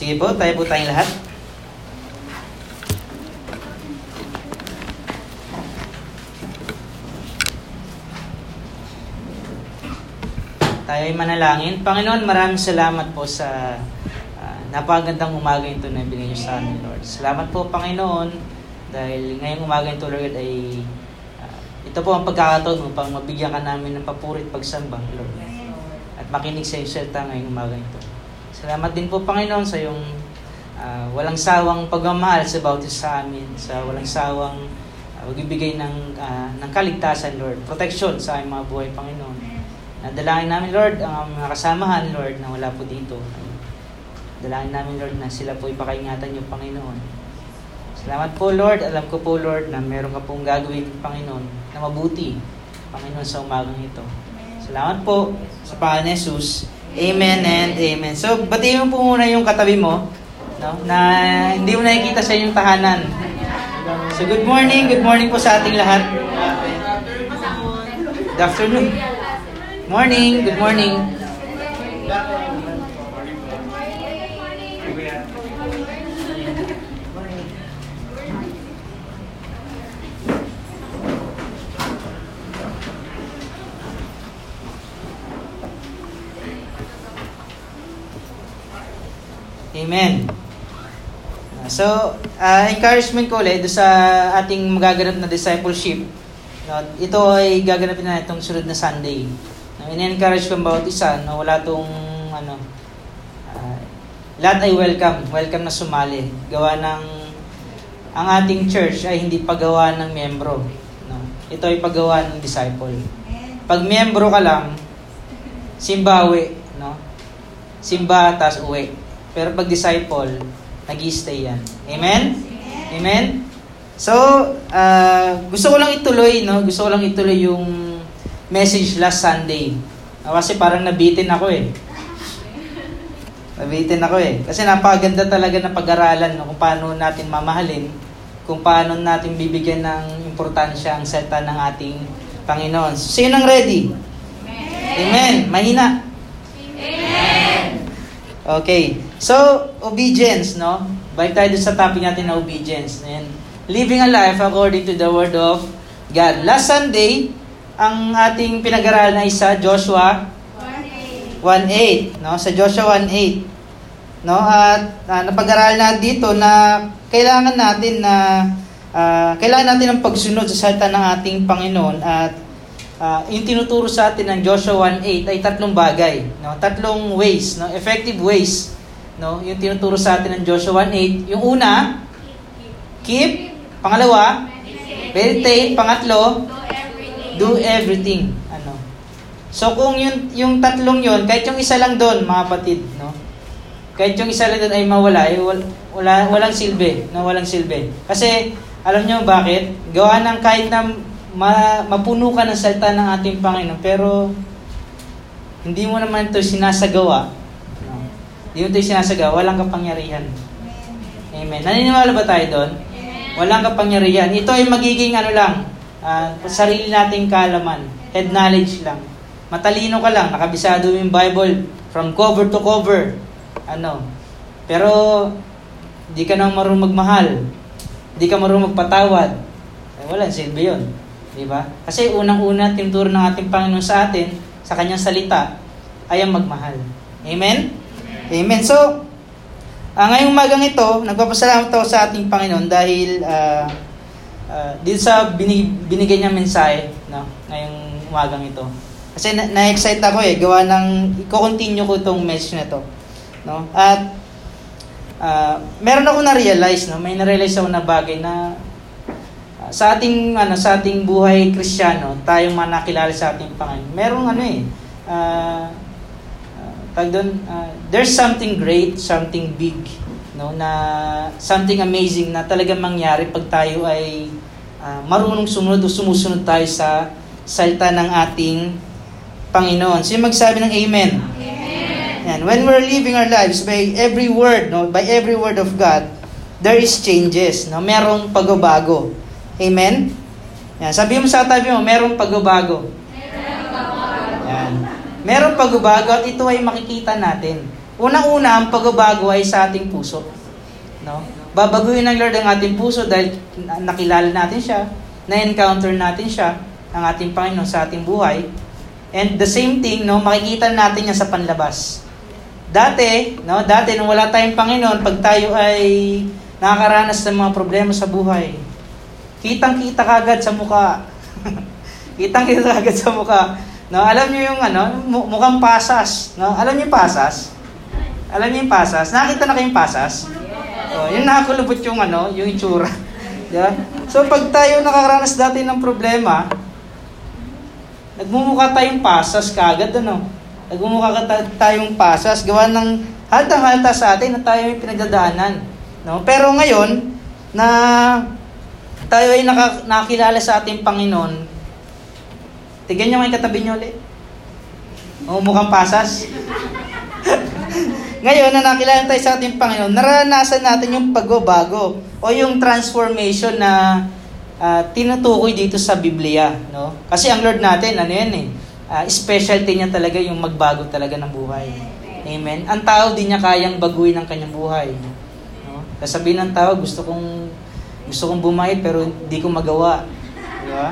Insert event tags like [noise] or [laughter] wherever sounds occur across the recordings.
Sige po, tayo po tayong lahat. Tayo ay manalangin. Panginoon, maraming salamat po sa uh, napagandang umaga ito na binigay sa amin, Lord. Salamat po, Panginoon, dahil ngayong umaga ito, Lord, ay uh, ito po ang pagkakataon upang mabigyan ka namin ng papurit pagsamba, Lord. At makinig sa iyong salita ngayong umaga ito. Salamat din po, Panginoon, sa iyong uh, walang sawang pagmamahal sa bawat sa amin, sa walang sawang uh, magbibigay ng, uh, ng kaligtasan, Lord. Protection sa aming mga buhay, Panginoon. Nadalangin namin, Lord, ang mga kasamahan, Lord, na wala po dito. Dalangin namin, Lord, na sila po ipakaingatan niyo, Panginoon. Salamat po, Lord. Alam ko po, Lord, na meron ka pong gagawin, Panginoon, na mabuti, Panginoon, sa umagang ito. Salamat po sa Panginoon Jesus. Amen and amen. So, batiin mo po muna yung katabi mo, no? na hindi mo nakikita sa inyong tahanan. So, good morning. Good morning po sa ating lahat. Good afternoon. Morning. Good morning. Amen. So, uh, encouragement ko ulit sa ating magaganap na discipleship. No, ito ay gaganapin na itong sunod na Sunday. No, in-encourage ko ang bawat isa na no, wala tong ano, uh, lahat ay welcome. Welcome na sumali. Gawa ng ang ating church ay hindi paggawa ng membro. No? Ito ay paggawa ng disciple. Pag membro ka lang, simbawi, no? Simba, tas uwi. Pero pag disciple, nag stay yan. Amen? Amen? So, uh, gusto ko lang ituloy, no? Gusto ko lang ituloy yung message last Sunday. Uh, kasi parang nabitin ako eh. Nabitin ako eh. Kasi napakaganda talaga ng pag-aralan no? kung paano natin mamahalin, kung paano natin bibigyan ng importansya ang salita ng ating Panginoon. So, sino ang ready? Amen. Amen. Mahina. Amen. Okay. So, obedience, no? Balik tayo sa topic natin na obedience. And living a life according to the Word of God. Last Sunday, ang ating pinag-aralan ay sa Joshua 1.8. No? Sa Joshua 1.8. No? At uh, napag-aralan na dito na kailangan natin na uh, kailangan natin ng pagsunod sa salita ng ating Panginoon at uh, yung tinuturo sa atin ng Joshua 1.8 ay tatlong bagay, no? Tatlong ways, no? Effective ways, no? Yung tinuturo sa atin ng Joshua 1.8. Yung una, keep. Pangalawa, meditate. Pangatlo, do everything. Ano? So kung yung yung tatlong yon, kahit yung isa lang doon, mga kapatid, no? Kahit yung isa lang doon ay mawala, ay wala, wala walang silbi, no? Walang silbi. Kasi alam niyo bakit? Gawa ng kahit na ma, mapuno ka ng salita ng ating Panginoon, pero hindi mo naman ito sinasagawa. No? Hindi mo ito sinasagawa, walang kapangyarihan. Amen. Naniniwala ba tayo doon? Walang kapangyarihan. Ito ay magiging ano lang, uh, sarili nating kaalaman. Head knowledge lang. Matalino ka lang, nakabisado yung Bible from cover to cover. Ano? Pero, hindi ka nang marunong magmahal. Hindi ka marunong magpatawad. Eh, wala, silbi yun. Di ba? Kasi unang-una, tinuturo ng ating Panginoon sa atin, sa kanyang salita, ay ang magmahal. Amen? Amen. So, uh, ngayong magang ito, nagpapasalamat ako sa ating Panginoon dahil uh, uh, dito sa binig, binigay niya mensahe no, ngayong umagang ito. Kasi na- na-excite ako eh, gawa ng, i-continue ko itong message na ito. No? At, uh, meron ako na-realize, no? may na-realize ako na bagay na sa ating ano sa ating buhay Kristiyano, tayong manakilala sa ating Panginoon. Merong ano eh uh, uh, doon, uh, there's something great, something big, no, na something amazing na talagang mangyari pag tayo ay uh, marunong sumunod o sumusunod tayo sa salita ng ating Panginoon. Sino magsabi ng amen? Amen. And when we're living our lives by every word, no, by every word of God, there is changes, no? Merong pagbabago. Amen? Yan. Sabi mo sa tabi mo, merong pagbabago. Yan. Merong pagbabago at ito ay makikita natin. Unang-una, ang pagbabago ay sa ating puso. No? Babaguhin ng Lord ang ating puso dahil nakilala natin siya, na-encounter natin siya, ang ating Panginoon sa ating buhay. And the same thing, no, makikita natin yan sa panlabas. Dati, no, dati nung wala tayong Panginoon, pag tayo ay nakakaranas ng mga problema sa buhay, kitang-kita kagad sa mukha. [laughs] kitang-kita kagad sa mukha. No, alam niyo yung ano, mukhang pasas, no? Alam niyo yung pasas? Alam niyo yung pasas? Nakita na kayong pasas? Oh, yung nakakulubot yung ano, yung itsura. [laughs] yeah? So pag tayo nakakaranas dati ng problema, nagmumukha tayong pasas kagad ano. Nagmumukha tayong pasas, gawa ng haltang-halta sa atin na tayo yung pinagdadaanan. No? Pero ngayon, na tayo ay naka, nakakilala sa ating Panginoon, tignan nyo may katabi nyo ulit. O mukhang pasas. [laughs] Ngayon, na nakilala tayo sa ating Panginoon, naranasan natin yung pagbabago o yung transformation na uh, tinutukoy dito sa Biblia. No? Kasi ang Lord natin, ano yan eh, uh, specialty niya talaga yung magbago talaga ng buhay. Amen. Ang tao din niya kayang baguhin ang kanyang buhay. No? Sasabihin ng tao, gusto kong gusto kong bumayad pero hindi ko magawa. Di ba?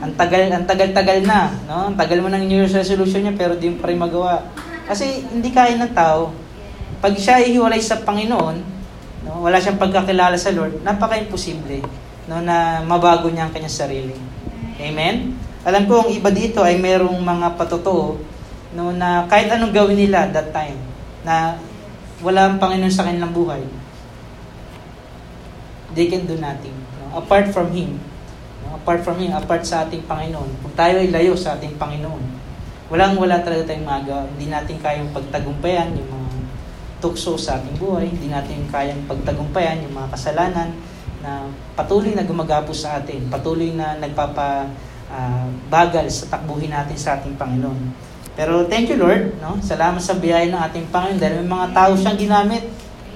Ang tagal, ang tagal-tagal na, no? Ang tagal mo ng New Year's resolution niya pero di mo pa rin magawa. Kasi hindi kaya ng tao. Pag siya ihiwalay sa Panginoon, no? wala siyang pagkakilala sa Lord, napaka-imposible no, na mabago niya ang kanyang sarili. Amen? Alam ko, ang iba dito ay merong mga patotoo no, na kahit anong gawin nila that time, na wala ang Panginoon sa kanilang buhay, they can do nothing. No? Apart from Him. No? Apart from Him, apart sa ating Panginoon. Kung tayo ay layo sa ating Panginoon, walang wala talaga tayong magawa. Hindi natin kayang pagtagumpayan yung mga tukso sa ating buhay. Hindi natin kayang pagtagumpayan yung mga kasalanan na patuloy na gumagapos sa atin. Patuloy na nagpapa uh, bagal sa takbuhin natin sa ating Panginoon. Pero thank you Lord, no? Salamat sa biyaya ng ating Panginoon dahil may mga tao siyang ginamit.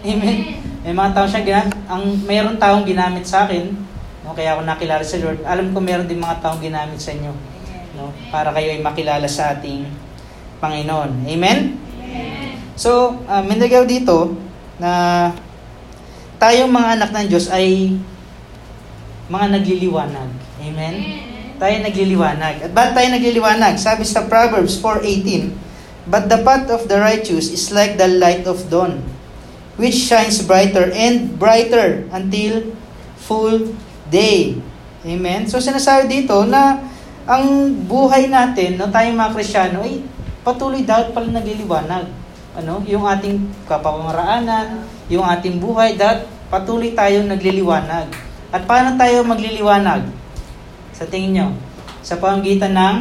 Amen. May mga tao siyang ginamit. Ang mayroon taong ginamit sa akin, no? Kaya ako nakilala sa Lord. Alam ko mayroon din mga taong ginamit sa inyo, no? Para kayo ay makilala sa ating Panginoon. Amen. So, uh, may dito na tayong mga anak ng Diyos ay mga nagliliwanag. Amen tayo nagliliwanag. At ba't tayo nagliliwanag? Sabi sa Proverbs 4.18, But the path of the righteous is like the light of dawn, which shines brighter and brighter until full day. Amen? So sinasabi dito na ang buhay natin, no, tayong mga Krisyano, ay patuloy dapat pala nagliliwanag. Ano? Yung ating kapamaraanan, yung ating buhay, dapat patuloy tayong nagliliwanag. At paano tayo magliliwanag? Sa tingin nyo, sa pamagitan ng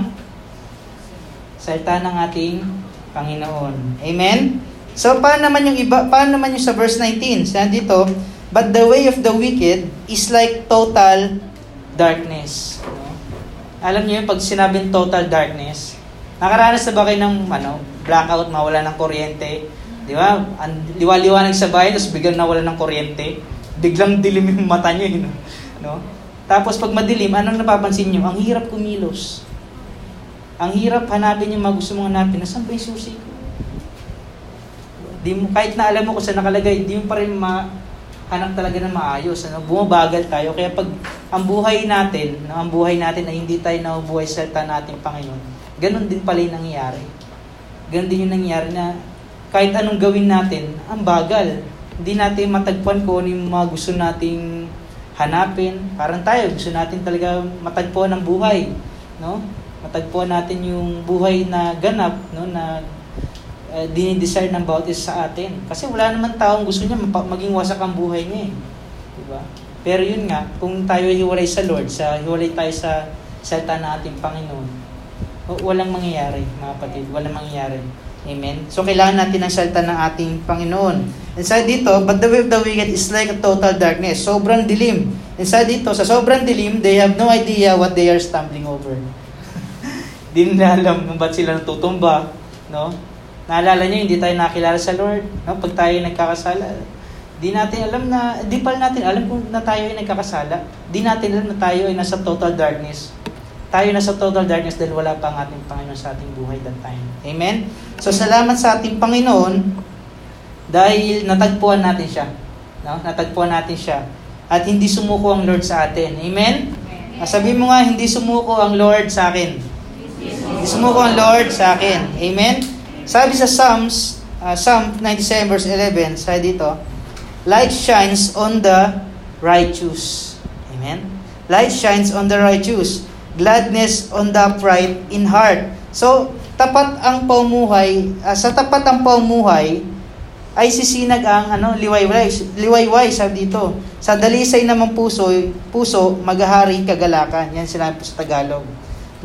salita ng ating Panginoon. Amen? So, paano naman yung iba, paano naman yung sa verse 19? Sa dito, But the way of the wicked is like total darkness. Alam niyo yung pag sinabing total darkness, nakaranas na ba kayo ng ano, blackout, mawala ng kuryente? Di ba? Ang liwa-liwanag sa bahay, tapos biglang nawala ng kuryente. Biglang dilim yung mata niyo. Yun, no? Tapos pag madilim, anong napapansin nyo? Ang hirap kumilos. Ang hirap hanapin yung mga gusto mong hanapin. Nasaan ba yung susi ko? Di mo, kahit na alam mo kung saan nakalagay, hindi mo pa rin mahanap talaga ng maayos. Ano? Bumabagal tayo. Kaya pag ang buhay natin, no, ang buhay natin ay hindi tayo nabubuhay sa salita natin Panginoon, ganun din pala yung nangyayari. Ganun din yung nangyayari na kahit anong gawin natin, ang bagal. Hindi natin matagpuan kung ano yung mga gusto nating hanapin. Parang tayo, gusto natin talaga matagpuan ng buhay. No? Matagpuan natin yung buhay na ganap, no? na uh, dinidesire ng bawat isa sa atin. Kasi wala naman taong gusto niya maging wasak ang buhay niya. Eh. Diba? Pero yun nga, kung tayo hiwalay sa Lord, sa hiwalay tayo sa salita ng ating Panginoon, walang mangyayari, mga kapatid. Walang mangyayari. Amen? So, kailangan natin ang salita ng ating Panginoon. And sa dito, but the way of the wicked is like a total darkness. Sobrang dilim. And sa dito, sa sobrang dilim, they have no idea what they are stumbling over. [laughs] Di nila alam kung ba't sila natutumba. No? Naalala niyo, hindi tayo nakilala sa Lord. No? Pag tayo nagkakasala, di natin alam na, di pala natin alam kung na tayo ay nagkakasala. Di natin alam na tayo ay nasa total darkness tayo na sa total darkness dahil wala pa ang ating Panginoon sa ating buhay that time. Amen? So, salamat sa ating Panginoon Dahil natagpuan natin siya. No? Natagpuan natin siya. At hindi sumuko ang Lord sa atin. Amen? Amen. Sabi mo nga, hindi sumuko ang Lord sa akin. Hindi sumuko ang Lord sa akin. Amen? Sabi sa Psalms, uh, Psalm 97 verse 11, sabi dito, Light shines on the righteous. Amen? Light shines on the righteous. Gladness on the upright in heart. So, tapat ang paumuhay, uh, sa tapat ang paumuhay, ay sisinag ang ano, liwayway, liwayway sabi dito. Sa dalisay naman puso, puso maghahari kagalakan. Yan sinabi sa Tagalog.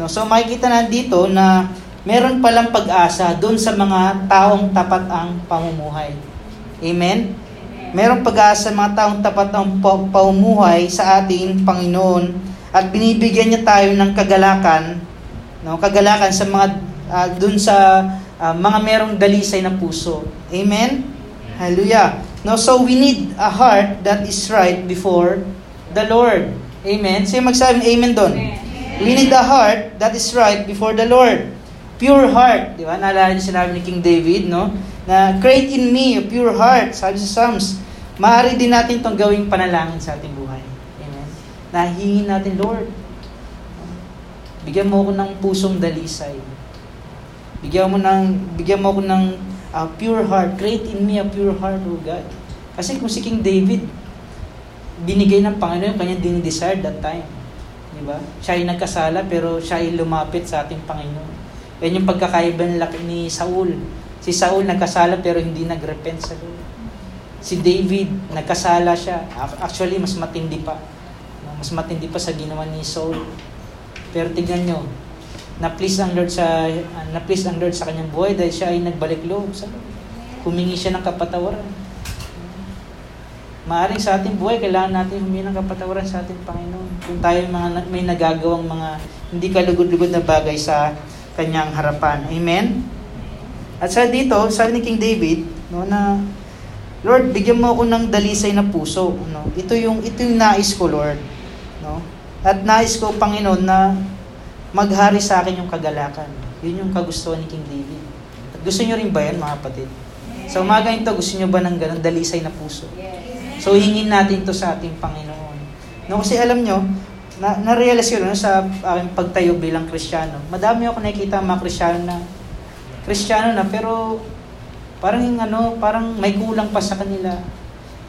No, so makikita na dito na meron palang pag-asa doon sa mga taong tapat ang pamumuhay. Amen? Meron pag-asa mga taong tapat ang pamumuhay sa ating Panginoon at binibigyan niya tayo ng kagalakan, no, kagalakan sa mga uh, doon sa uh, mga merong dalisay na puso. Amen? Hallelujah. No, so we need a heart that is right before the Lord. Amen. Sino magsabi amen doon? We need a heart that is right before the Lord. Pure heart. Di ba? Naalala niyo sinabi ni King David, no? Na create in me a pure heart. Sabi sa Psalms, maaari din natin itong gawing panalangin sa ating buhay. Amen. Nahingin natin, Lord, bigyan mo ako ng pusong dalisay. Bigyan mo ng bigyan mo ako ng a pure heart. Create in me a pure heart, O God. Kasi kung si King David, binigay ng Panginoon yung kanyang dinidesire that time. Di ba? Siya ay nagkasala pero siya ay lumapit sa ating Panginoon. Yan yung pagkakaiba ni Saul. Si Saul nagkasala pero hindi nagrepent sa Lord. Si David, nagkasala siya. Actually, mas matindi pa. Mas matindi pa sa ginawa ni Saul. Pero tignan nyo, na-please ang Lord sa uh, na-please ang Lord sa kanyang buhay dahil siya ay nagbalik loob sa Lord. Humingi siya ng kapatawaran. Maaring sa ating buhay, kailangan natin humingi ng kapatawaran sa ating Panginoon. Kung tayo mga, may nagagawang mga hindi kalugod-lugod na bagay sa kanyang harapan. Amen? At sa dito, sabi ni King David, no, na Lord, bigyan mo ako ng dalisay na puso. No? Ito yung ito yung nais ko, Lord. No? At nais ko, Panginoon, na maghari sa akin yung kagalakan. Yun yung kagustuhan ni King David. At gusto nyo rin ba yan, mga kapatid? Sa umaga ito, gusto nyo ba ng ganun dalisay na puso? So, hingin natin to sa ating Panginoon. No, kasi alam nyo, na, na-realize ko no, sa aking pagtayo bilang Kristiyano, madami ako nakikita mga Kristiyano na Kristiyano na, pero parang yung ano, parang may kulang pa sa kanila.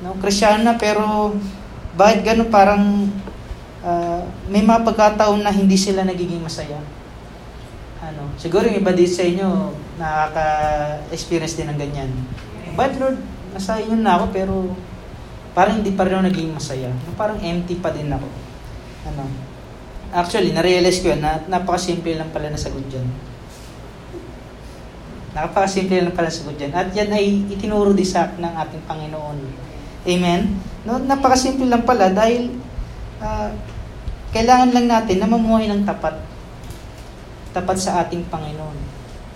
No, Kristiyano na, pero bakit ganun parang uh, may mga pagkataon na hindi sila nagiging masaya. Ano, siguro yung iba din sa inyo nakaka-experience din ng ganyan. But Lord, nasa inyo na ako pero parang hindi pa rin ako naging masaya. Parang empty pa din ako. Ano? Actually, na-realize ko yun na napakasimple lang pala na sagot dyan. Napakasimple lang pala sagot dyan. At yan ay itinuro din sa ng ating Panginoon. Amen? No, napakasimple lang pala dahil uh, kailangan lang natin na mamuhay ng tapat. Tapat sa ating Panginoon.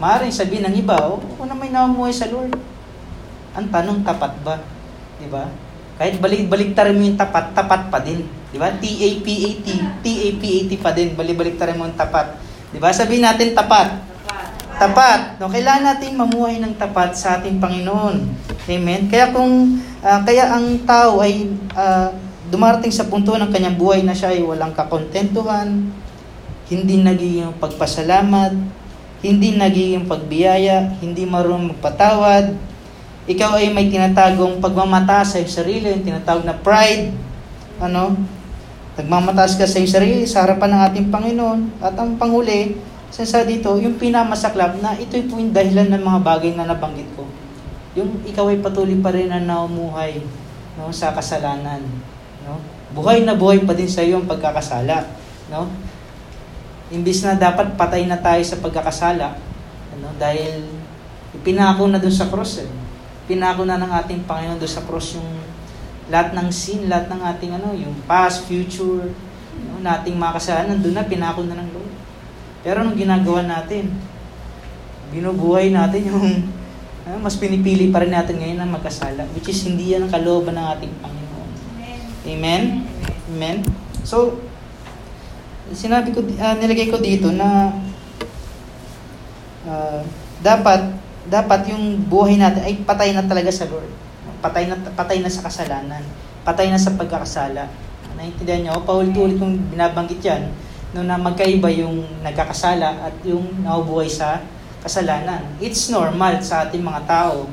Maaaring sabihin ng iba, oh, ako na may namumuhay sa Lord. Ang tanong, tapat ba? Di ba? Kahit balik-baliktarin mo yung tapat, tapat pa din. Di ba? T-A-P-A-T, T-A-P-A-T pa din. Balik-baliktarin mo yung tapat. Di ba? Sabihin natin tapat. Tapat. No, kailangan natin mamuhay ng tapat sa ating Panginoon. Amen? Kaya kung, uh, kaya ang tao ay uh, dumarating sa punto ng kanyang buhay na siya ay walang kakontentuhan, hindi nagiging pagpasalamat, hindi nagiging pagbiyaya, hindi marunong magpatawad, ikaw ay may tinatagong pagmamataas sa iyong sarili, yung tinatawag na pride, ano, nagmamataas ka sa iyong sarili sa harapan ng ating Panginoon, at ang panghuli, sa dito, yung pinamasaklap na ito po yung dahilan ng mga bagay na nabanggit ko. Yung ikaw ay patuloy pa rin na naumuhay no, sa kasalanan. No? Buhay na buhay pa din sa iyo ang pagkakasala. No? Imbis na dapat patay na tayo sa pagkakasala, ano, dahil ipinako na doon sa cross. Eh. Pinako na ng ating Panginoon doon sa cross yung lahat ng sin, lahat ng ating ano, yung past, future, no, nating mga kasalanan, doon na pinako na ng Lord. Pero anong ginagawa natin? Binubuhay natin yung uh, [laughs] mas pinipili pa rin natin ngayon na magkasala, which is hindi yan ang kalooban ng ating Panginoon. Amen? Amen? So, sinabi ko, uh, nilagay ko dito na uh, dapat dapat yung buhay natin ay patay na talaga sa Lord. Patay na, patay na sa kasalanan. Patay na sa pagkakasala. Naintindihan niyo? Paulit-ulit kong binabanggit yan no, na magkaiba yung nagkakasala at yung nabubuhay sa kasalanan. It's normal sa ating mga tao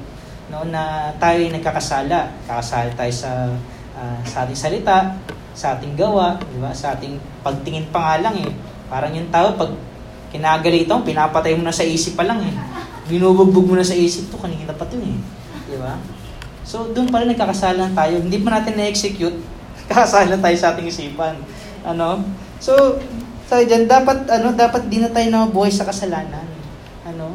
no, na tayo ay nagkakasala. Kakasala tayo sa, uh, sa ating salita, sa ating gawa, di ba? sa ating pagtingin pa nga lang eh. Parang yung tao, pag kinagalitan, pinapatay mo na sa isip pa lang eh. Binubugbog mo na sa isip to, kanina pa to eh. Di ba? So, doon pa rin nagkakasalan tayo. Hindi pa natin na-execute, [laughs] kakasalan tayo sa ating isipan. Ano? So, tayo dyan, dapat, ano, dapat di na tayo na buhay sa kasalanan. Ano?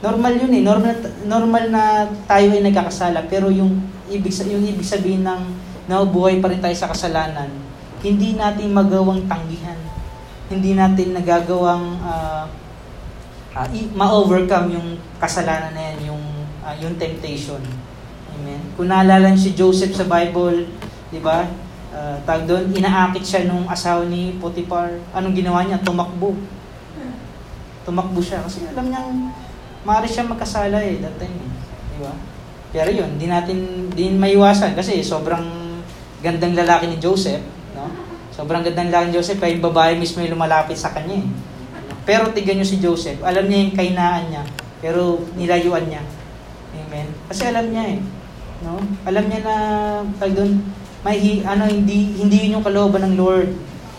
Normal yun eh. Normal, normal na tayo ay nagkakasala. Pero yung ibig, yung ibig sabihin ng nabubuhay pa rin tayo sa kasalanan, hindi natin magawang tanggihan. Hindi natin nagagawang uh, uh, ma-overcome yung kasalanan na yan, yung, uh, yung temptation. Amen. Kung naalala si Joseph sa Bible, di ba? Uh, tag doon, inaakit siya nung asawa ni Potiphar. Anong ginawa niya? Tumakbo. Tumakbo siya kasi alam niyang maaari siya magkasala eh that time. Eh. Di ba? Pero yun, di natin din maiwasan kasi sobrang gandang lalaki ni Joseph, no? Sobrang gandang lalaki ni Joseph, kaya yung babae mismo yung lumalapit sa kanya. Eh. Pero tignan nyo si Joseph, alam niya yung kainaan niya, pero nilayuan niya. Amen. Kasi alam niya eh. No? Alam niya na tag doon, may ano hindi hindi yun yung kalooban ng Lord.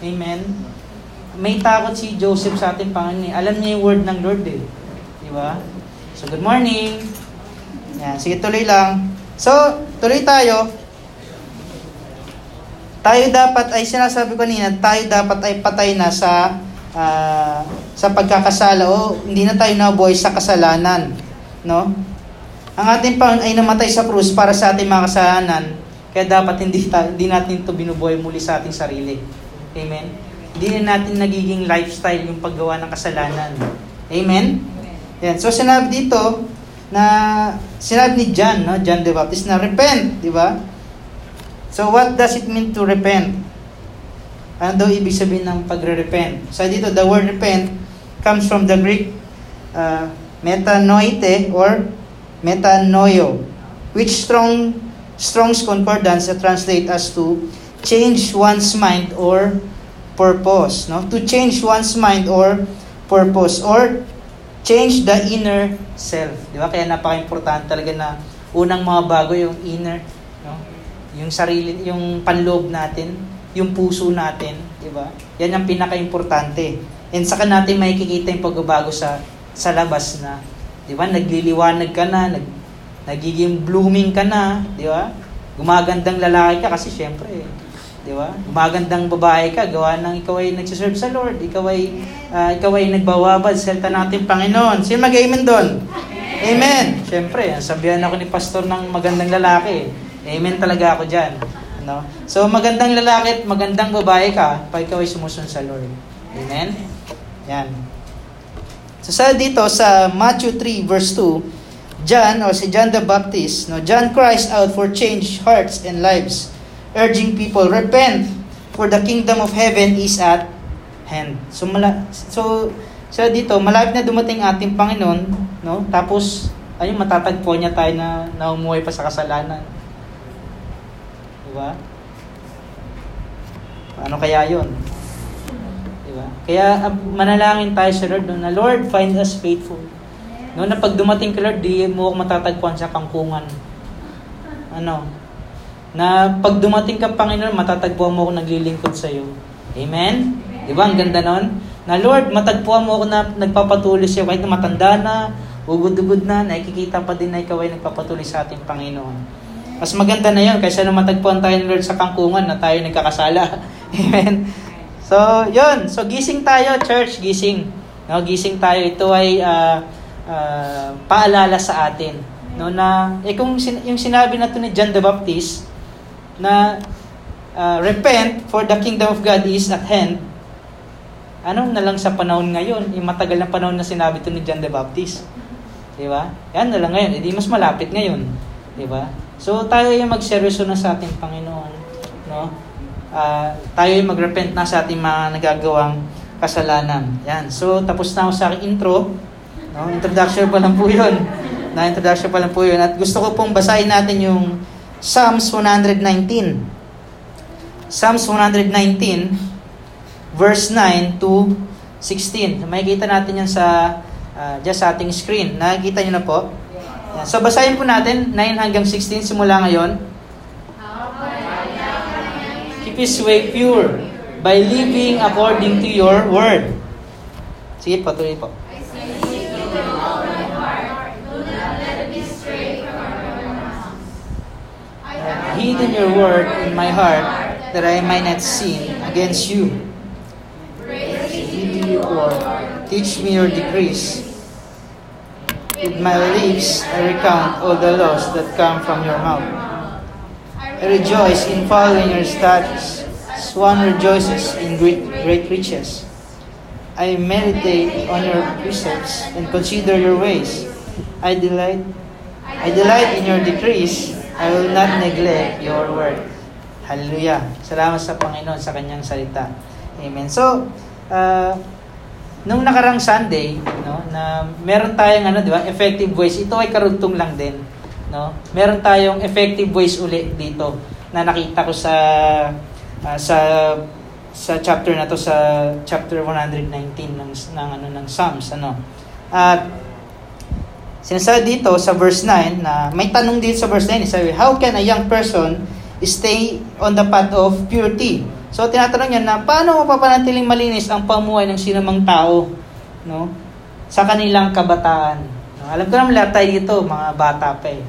Amen. May takot si Joseph sa ating Panginoon. Eh. Alam niya yung word ng Lord eh. Di ba? So good morning. Yan, sige tuloy lang. So, tuloy tayo. Tayo dapat ay sinasabi ko kanina, tayo dapat ay patay na sa uh, sa pagkakasala o hindi na tayo nabuhay sa kasalanan, no? Ang ating Panginoon ay namatay sa krus para sa ating mga kasalanan, kaya dapat hindi, ta- hindi natin ito binubuhay muli sa ating sarili. Amen? Hindi na natin nagiging lifestyle yung paggawa ng kasalanan. Amen? Yan. So sinabi dito na sinabi ni John, no? John the Baptist na repent, di ba? So what does it mean to repent? Ano daw ibig sabihin ng pagre-repent? So dito, the word repent comes from the Greek uh, metanoite or metanoio, which strong Strong's Concordance translate as to change one's mind or purpose. No? To change one's mind or purpose or change the inner self. Di ba? Kaya napaka-importante talaga na unang mga bago yung inner yung sarili, yung panloob natin, yung puso natin, di ba? Yan ang pinaka-importante. And saka natin makikita yung pagbabago sa sa labas na, di ba? Nagliliwanag ka na, nag, nagiging blooming ka na, di ba? Gumagandang lalaki ka kasi syempre, di ba? Gumagandang babae ka, gawa ng ikaw ay nagsiserve sa Lord, ikaw ay, uh, ikaw ay nagbawabad sa natin Panginoon. Sino mag-amen doon? Amen. Syempre, sabihan ako ni pastor ng magandang lalaki. Amen talaga ako dyan. No? So, magandang lalaki at magandang babae ka pag ikaw ay sumusunod sa Lord. Amen? Yan. So, sa dito, sa Matthew 3, verse 2, John, o si John the Baptist, no, John cries out for change hearts and lives, urging people, repent, for the kingdom of heaven is at hand. So, mala, so, so dito, malapit na dumating ating Panginoon, no? Tapos, ayun, matatagpo niya tayo na naumuhay pa sa kasalanan. Di ba? Ano kaya yon? Kaya uh, manalangin tayo sa Lord no, na Lord, find us faithful. No, na pag dumating ka Lord, di mo ako matatagpuan sa kangkungan. Ano? Na pag dumating ka Panginoon, matatagpuan mo ako naglilingkod sa iyo. Amen? Di ba? Ang ganda nun. Na Lord, matagpuan mo ako na nagpapatuloy sa iyo kahit na matanda na, ugod-ugod na, nakikita pa din na ikaw ay nagpapatuloy sa ating Panginoon. Mas maganda na yun kaysa na matagpuan tayo ng Lord sa kangkungan na tayo nagkakasala. [laughs] Amen. So, yun. So, gising tayo, church. Gising. No, gising tayo. Ito ay uh, uh, paalala sa atin. No, na, eh kung sin- yung sinabi na to ni John the Baptist, na uh, repent for the kingdom of God is at hand, anong na lang sa panahon ngayon? Yung matagal na panahon na sinabi to ni John the Baptist. Di ba? Yan na lang ngayon. Hindi mas malapit ngayon. Di ba? So tayo ay magseryoso na sa ating Panginoon, no? Uh, tayo ay magrepent na sa ating mga nagagawang kasalanan. Yan. So tapos na ako sa aking intro. No? Introduction pa lang po 'yun. Na introduction pa lang po yun. At gusto ko pong basahin natin yung Psalms 119. Psalms 119, verse 9 to 16. Makikita natin yan sa uh, just sa ating screen. Nakikita nyo na po? Yan. So basahin po natin 9 hanggang 16 simula ngayon. Keep his way pure by living according to your word. Sige po, tuloy po. hidden your word in my heart that I might not sin against you. Lord, teach me your decrees. With my lips I recount all the laws that come from your mouth. Rejoice in following your statutes, as one rejoices in great, great riches. I meditate on your precepts and consider your ways. I delight I delight in your decrees I will not neglect your word. Hallelujah. Salamat sa Panginoon sa kanyang salita. Amen. So, uh, nung nakarang Sunday, no, na meron tayong ano, 'di ba? Effective ways. Ito ay karugtong lang din, no? Meron tayong effective ways uli dito na nakita ko sa uh, sa sa chapter na to sa chapter 119 ng ng ano ng Psalms ano. At Sinasabi dito sa verse 9 na may tanong dito sa verse 9, sabi, how can a young person stay on the path of purity? So tinatanong niya na paano mapapanatiling malinis ang pamuhay ng sinumang tao no? sa kanilang kabataan. No? Alam ko naman lahat tayo dito, mga bata pa eh.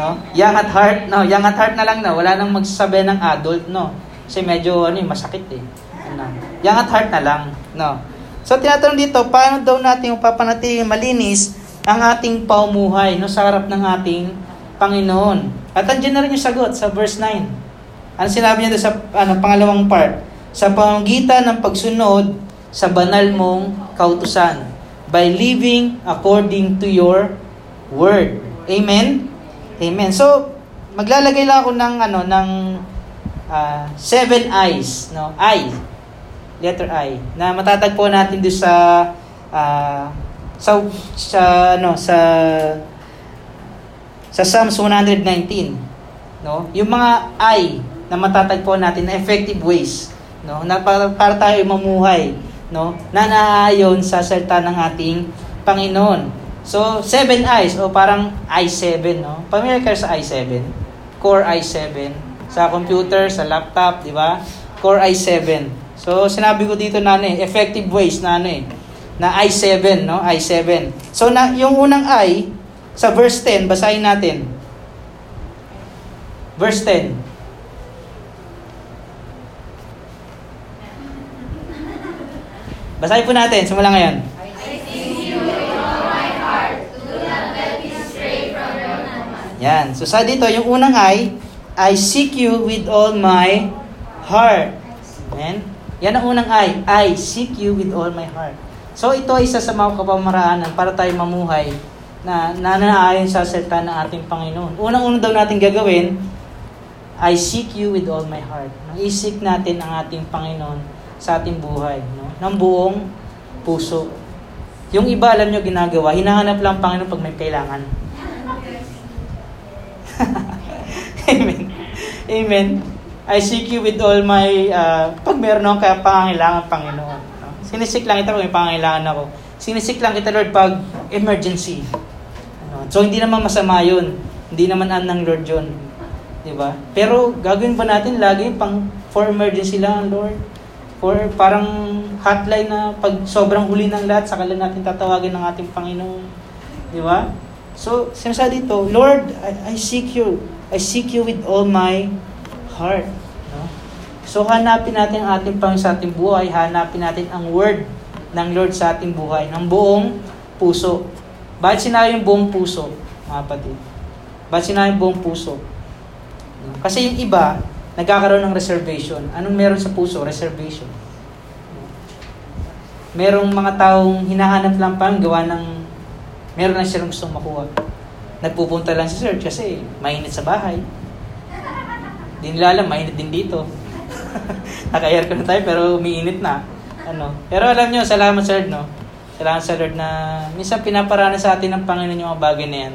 No? Young at heart, no, young at heart na lang na, wala nang magsasabi ng adult, no. Kasi medyo ano, eh, masakit eh. Ano? Young at heart na lang, no. So tinatanong dito, paano daw natin papanatiling malinis ang ating paumuhay no, sa harap ng ating Panginoon. At andyan na rin yung sagot sa verse 9. Ano sinabi niya sa ano, pangalawang part? Sa pamamagitan ng pagsunod sa banal mong kautusan by living according to your word. Amen? Amen. So, maglalagay lang ako ng ano ng uh, seven eyes, no? I. Letter I. Na matatagpo natin doon sa uh, sa sa ano sa sa Psalms 119 no yung mga I na matatagpuan natin na effective ways no na para, para tayo mamuhay no na naayon sa salita ng ating Panginoon so seven eyes o parang i7 no familiar ka sa i7 core i7 sa computer sa laptop di ba core i7 so sinabi ko dito na ano eh, effective ways na ano eh na I7, no? I7. So na yung unang I sa verse 10, basahin natin. Verse 10. Basahin po natin, simula ngayon. Yan. So sa dito, yung unang I, I seek you with all my heart. Amen? Yan ang unang I. I seek you with all my heart. So ito ay isa sa mga kapamaraanan para tayo mamuhay na nanaayon sa salita ng ating Panginoon. Unang-una daw natin gagawin, I seek you with all my heart. Isik natin ang ating Panginoon sa ating buhay. No? Ng buong puso. Yung iba, alam nyo, ginagawa, hinahanap lang Panginoon pag may kailangan. Amen. Amen. I seek you with all my, uh, pag meron akong pangangailangan, Panginoon. Sinisik lang kita kung may pangailangan ako. Sinisik lang kita, Lord, pag emergency. Ano? So, hindi naman masama yun. Hindi naman an ng Lord yun. Di ba? Pero, gagawin ba natin lagi pang for emergency lang, Lord? For parang hotline na pag sobrang huli ng lahat, saka lang natin tatawagin ng ating Panginoon. Di ba? So, sinasabi dito, Lord, I, I seek you. I seek you with all my heart. So hanapin natin ang ating Panginoon sa ating buhay, hanapin natin ang word ng Lord sa ating buhay, ng buong puso. Bakit sinabi yung buong puso, mga kapatid? Bakit sinabi yung buong puso? Kasi yung iba, nagkakaroon ng reservation. Anong meron sa puso? Reservation. Merong mga taong hinahanap lang pa gawa ng meron na silang gustong makuha. Nagpupunta lang sa church kasi mainit sa bahay. Hindi nila alam, mainit din dito. [laughs] Naka-aircon na tayo pero umiinit na. Ano. Pero alam nyo, salamat sir, no? Kailangan sa Lord na minsan pinaparana sa atin ng Panginoon yung mga bagay na yan.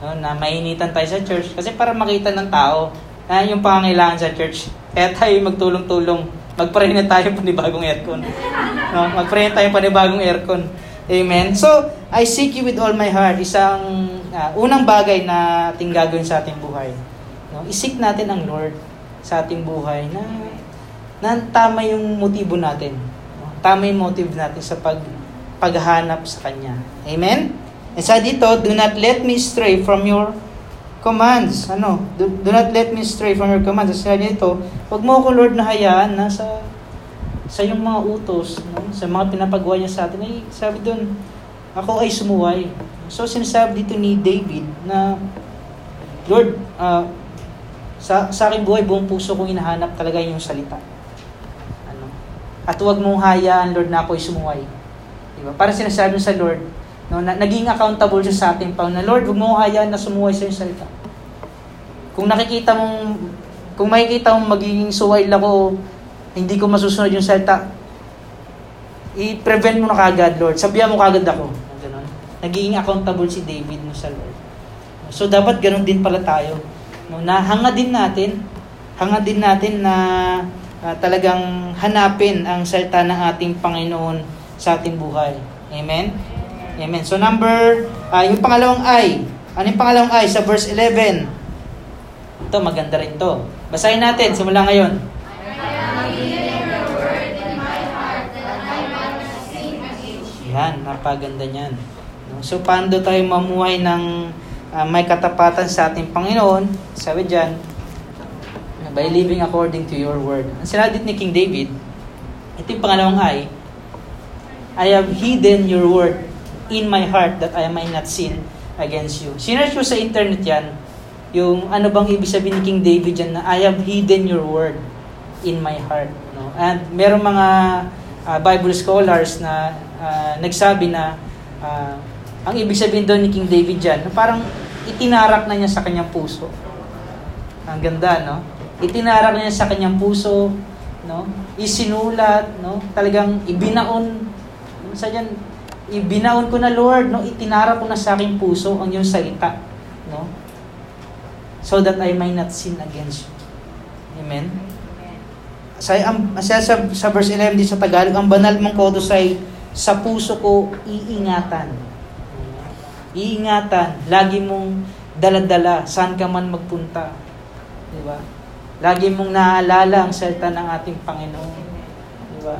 No, na mainitan tayo sa church kasi para makita ng tao na yung pangangailangan sa church. Kaya tayo magtulong-tulong. Mag-pray na tayo panibagong aircon. No, mag-pray na tayo panibagong aircon. Amen. So, I seek you with all my heart. Isang uh, unang bagay na ating gagawin sa ating buhay. No, isik natin ang Lord sa ating buhay na na tama yung motibo natin. No? Tama yung motive natin sa pag paghanap sa Kanya. Amen? And sa dito, do not let me stray from your commands. Ano? Do, do not let me stray from your commands. Sa dito, wag mo ako Lord na hayaan na sa sa yung mga utos, no? sa mga pinapagawa niya sa atin, ay sabi doon, ako ay sumuway. So sinasabi dito ni David na, Lord, uh, sa, sa aking buhay, buong puso kong hinahanap talaga yung salita. Ano? At huwag mong hayaan, Lord, na ako'y sumuway. Diba? Para sinasabi sa Lord, no, na, naging accountable siya sa ating Panginoon, na Lord, huwag mong hayaan na sumuway sa yung salita. Kung nakikita mong, kung makikita mong magiging suway ako, hindi ko masusunod yung salita, i-prevent mo na kagad, Lord. Sabihan mo kagad ako. Ganun. Naging accountable si David mo sa Lord. So, dapat ganun din pala tayo. No, na hanga din natin, hanga din natin na uh, talagang hanapin ang salita ng ating Panginoon sa ating buhay. Amen? Amen. So, number, uh, yung pangalawang I. Ano yung pangalawang I? Sa verse 11. Ito, maganda rin to. Basahin natin, simula ngayon. Yan, napaganda niyan. So, paano tayo mamuhay ng uh, may katapatan sa ating Panginoon? Sabi diyan, by living according to your word. Ang sinabi ni King David, ito yung pangalawang ay, I have hidden your word in my heart that I might not sin against you. Sinerch mo sa internet yan, yung ano bang ibig sabihin ni King David dyan na I have hidden your word in my heart. No? And meron mga uh, Bible scholars na uh, nagsabi na uh, ang ibig sabihin doon ni King David dyan, parang itinarak na niya sa kanyang puso. Ang ganda, no? Itinarak na niya sa kanyang puso, no? Isinulat, no? Talagang ibinaon, sa dyan, ibinaon ko na Lord, no? Itinarak ko na sa aking puso ang iyong salita, no? So that I may not sin against you. Amen? Sa, um, sa, sa, sa verse 11 din sa Tagalog, ang banal mong kodosay sa puso ko iingatan. Iingatan, lagi mong daladala saan ka man magpunta. Di ba? Lagi mong naaalala ang salita ng ating Panginoon. Di ba?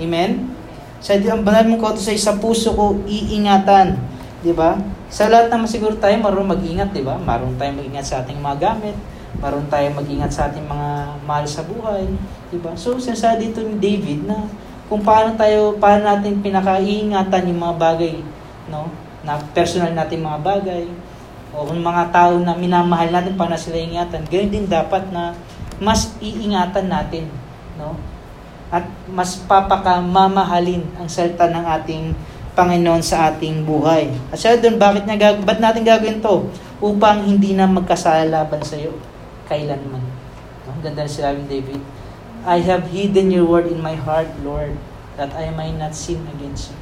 Amen? Sa ang banal mong koto sa sa puso ko iingatan. Di ba? Sa lahat naman siguro tayo marunong mag-ingat, di ba? Marunong tayo mag-ingat sa ating mga gamit. Marunong tayo mag-ingat sa ating mga mahal sa buhay. Di ba? So, sinasabi dito ni David na kung paano tayo, paano natin pinakaiingatan yung mga bagay, no? Na personal natin mga bagay, o kung mga tao na minamahal natin, paano sila ingatan, ganyan din dapat na mas iingatan natin, no? At mas papakamamahalin ang salita ng ating Panginoon sa ating buhay. At siya doon, bakit niya gag ba't natin gagawin to? Upang hindi na magkasala laban sa iyo kailanman. No? Ganda na sinabi David I have hidden your word in my heart, Lord, that I might not sin against you.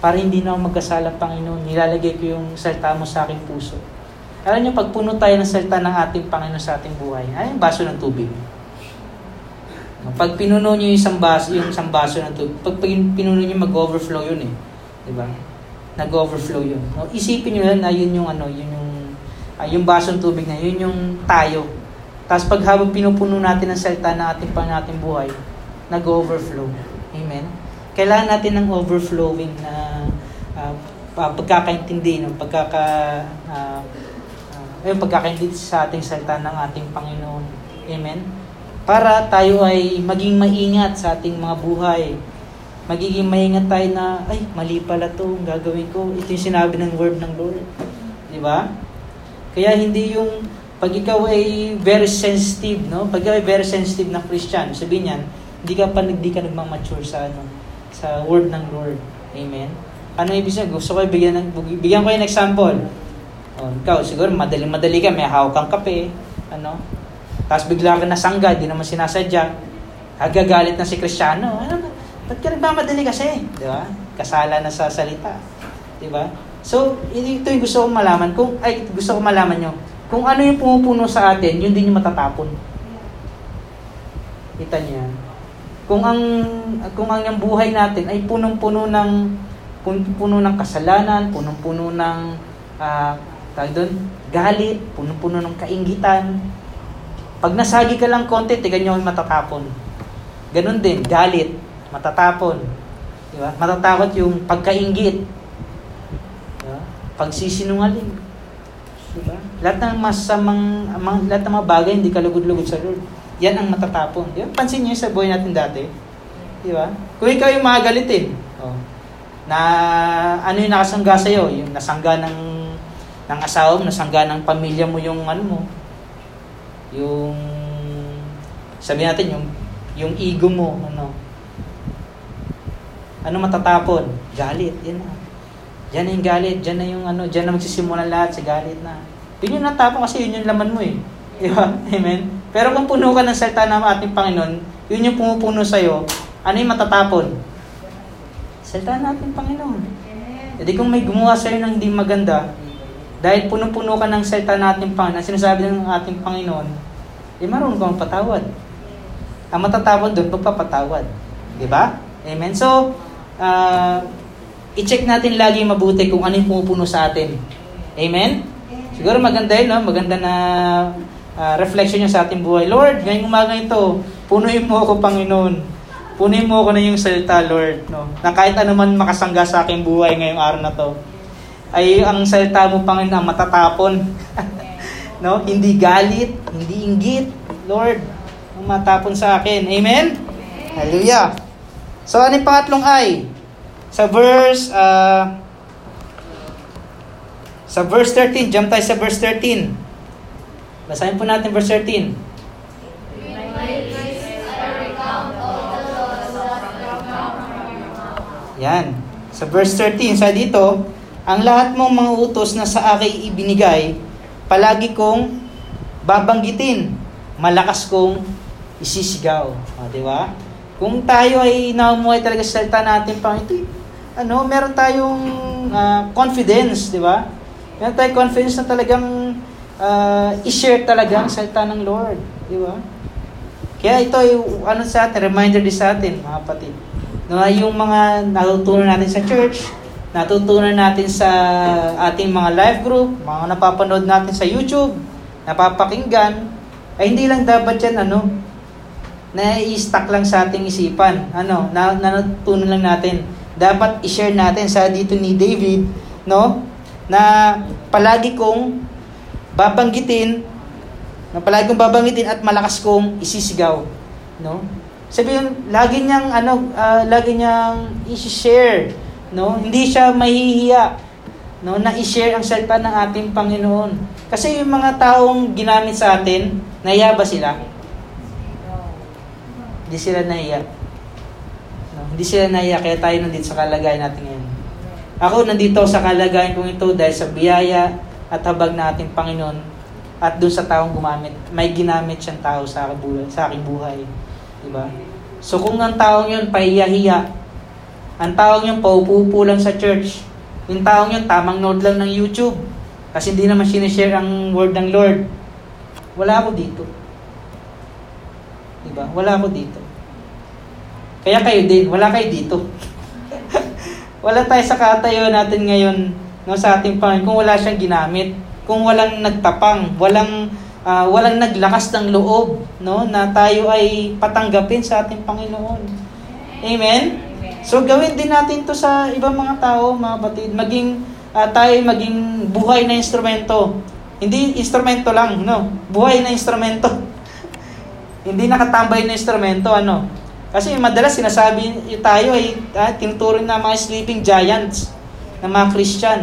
Para hindi na ako magkasala, Panginoon, nilalagay ko yung salita mo sa aking puso. Alam niyo, pag puno tayo ng salita ng ating Panginoon sa ating buhay, ay yung baso ng tubig. Pag pinuno niyo yung isang baso, yung isang baso ng tubig, pag pinuno niyo, mag-overflow yun eh. Di ba? Nag-overflow yun. No, isipin niyo na yun yung ano, yun yung, uh, yung baso ng tubig na, yun yung tayo tapos pag habang pinupuno natin ang salita ng ating pang nating buhay, nag-overflow. Amen? Kailangan natin ng overflowing na uh, pagkakaintindi, no? pagkaka, uh, uh, yung pagkakaintindi sa ating salita ng ating Panginoon. Amen? Para tayo ay maging maingat sa ating mga buhay. Magiging maingat tayo na, ay, mali pala to, gagawin ko. Ito yung sinabi ng word ng Lord. Di ba? Kaya hindi yung pag ikaw ay very sensitive, no? Pag ikaw ay very sensitive na Christian, sabihin niyan, hindi ka pa hindi ka nagmamature sa ano, sa word ng Lord. Amen. Ano ibig sabihin? Gusto ko bigyan ng bigyan ko ng example. Oh, ikaw siguro madali-madali ka, may hawak kang kape, ano? Tapos bigla ka nasangga, di naman sinasadya. Agagalit na si Kristiyano. Ano, ba't ka nagmamadali kasi? Di ba? kasala na sa salita. Di ba? So, ito yung gusto kong malaman. Kung, ay, gusto kong malaman nyo. Kung ano yung pumupuno sa atin, yun din yung matatapon. Kita niyo yan. Kung ang kung ang yung buhay natin ay punong-puno ng punong-puno ng kasalanan, punong-puno ng uh, tawag doon, galit, punong-puno ng kaingitan. Pag nasagi ka lang konti, tigan nyo matatapon. Ganon din, galit, matatapon. Di ba? Matatakot yung pagkaingit. Pagsisinungaling. Di ba? Lahat ng masamang, mga, lahat ng mga bagay hindi kalugod-lugod sa Lord. Yan ang matatapon. Di ba? Pansin niyo sa buhay natin dati. Di ba? Kung ikaw yung mga galitin, oh, na ano yung nakasangga sa'yo, yung nasangga ng ng asawa mo, nasangga ng pamilya mo yung ano mo, yung sabi natin yung yung ego mo, ano. Ano matatapon? Galit, yan na. Diyan na yung galit, diyan na yung ano, diyan na magsisimula lahat sa galit na. Yun yung natapon kasi yun yung laman mo eh. Di ba? [laughs] Amen? Pero kung puno ka ng salita ng ating Panginoon, yun yung pumupuno sa'yo, ano yung matatapon? Salita ng ating Panginoon. E di kung may gumawa sa'yo ng hindi maganda, dahil puno-puno ka ng salita ng ating Panginoon, sinasabi ng ating Panginoon, eh marunong kang patawad. Ang matatapon doon, pagpapatawad. Di ba? Amen? So, uh, i-check natin lagi mabuti kung ano yung pumupuno sa atin. Amen? Siguro maganda yun, no? maganda na uh, reflection niya sa ating buhay. Lord, ngayong umaga ito, punuin mo ako, Panginoon. Punuin mo ako na yung salita, Lord. No? Na kahit ano man makasangga sa aking buhay ngayong araw na to, ay ang salita mo, Panginoon, ang matatapon. [laughs] no? Hindi galit, hindi inggit, Lord, matapon sa akin. Amen? Amen. Hallelujah. So, ano yung pangatlong ay? Sa verse, uh, sa verse 13, jump tayo sa verse 13. Basahin po natin verse 13. Yan. Sa verse 13, sa dito, ang lahat mong mga utos na sa akin ibinigay, palagi kong babanggitin, malakas kong isisigaw. O, di ba? Kung tayo ay naumuhay talaga sa salita natin, pang ito, ano, meron tayong uh, confidence, di ba? Meron tayong confidence na talagang uh, i-share talaga ang salita ng Lord. Di ba? Kaya ito ay ano sa atin, reminder din sa atin, mga kapatid. No, yung mga natutunan natin sa church, natutunan natin sa ating mga live group, mga napapanood natin sa YouTube, napapakinggan, ay hindi lang dapat yan, ano, na i-stack lang sa ating isipan. Ano, na, natutunan lang natin. Dapat i-share natin sa dito ni David, no, na palagi kong babanggitin, na palagi kong babanggitin at malakas kong isisigaw. No? Sabi yun, lagi niyang, ano, uh, lagi niyang i-share. No? Hindi siya mahihiya no, na i-share ang salita ng ating Panginoon. Kasi yung mga taong ginamit sa atin, nahiya ba sila? Hindi sila nahiya. Hindi sila nahiya, kaya tayo nandito sa kalagayan natin ngayon. Ako nandito sa kalagayan kong ito dahil sa biyaya at habag na ating Panginoon at doon sa taong gumamit. May ginamit siyang tao sa aking buhay. Sa aking buhay. Diba? So kung ang taong yun pahiya-hiya, ang taong yun paupupo lang sa church, yung taong yun tamang nood lang ng YouTube, kasi hindi naman sinishare ang word ng Lord, wala ako dito. Diba? Wala ako dito. Kaya kayo din, wala kayo dito. [laughs] wala tayo sa katayo natin ngayon no, sa ating Panginoon kung wala siyang ginamit. Kung walang nagtapang, walang uh, walang naglakas ng loob no, na tayo ay patanggapin sa ating Panginoon. Amen? So gawin din natin to sa ibang mga tao, mga batid. Maging uh, tayo maging buhay na instrumento. Hindi instrumento lang, no? Buhay na instrumento. [laughs] Hindi nakatambay na instrumento, ano? Kasi madalas sinasabi tayo ay ah, tinuturing na mga sleeping giants ng mga Christian.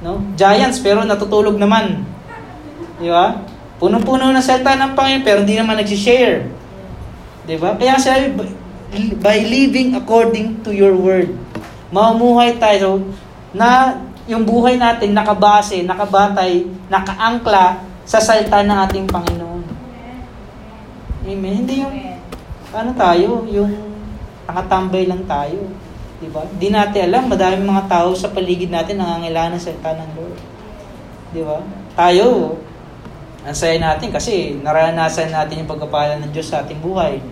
No? Giants pero natutulog naman. Di ba? Punong-puno ng salita ng Panginoon pero hindi naman nag-share. Di ba? Kaya sabi, by living according to your word, mamumuhay tayo na yung buhay natin nakabase, nakabatay, nakaangkla sa salita ng ating Panginoon. Amen. Hindi yung ano tayo, yung nakatambay lang tayo. Di ba? Di natin alam, madaming mga tao sa paligid natin nangangailangan ng salita ng Lord. Di ba? Tayo, ang saya natin kasi naranasan natin yung pagkapala ng Diyos sa ating buhay.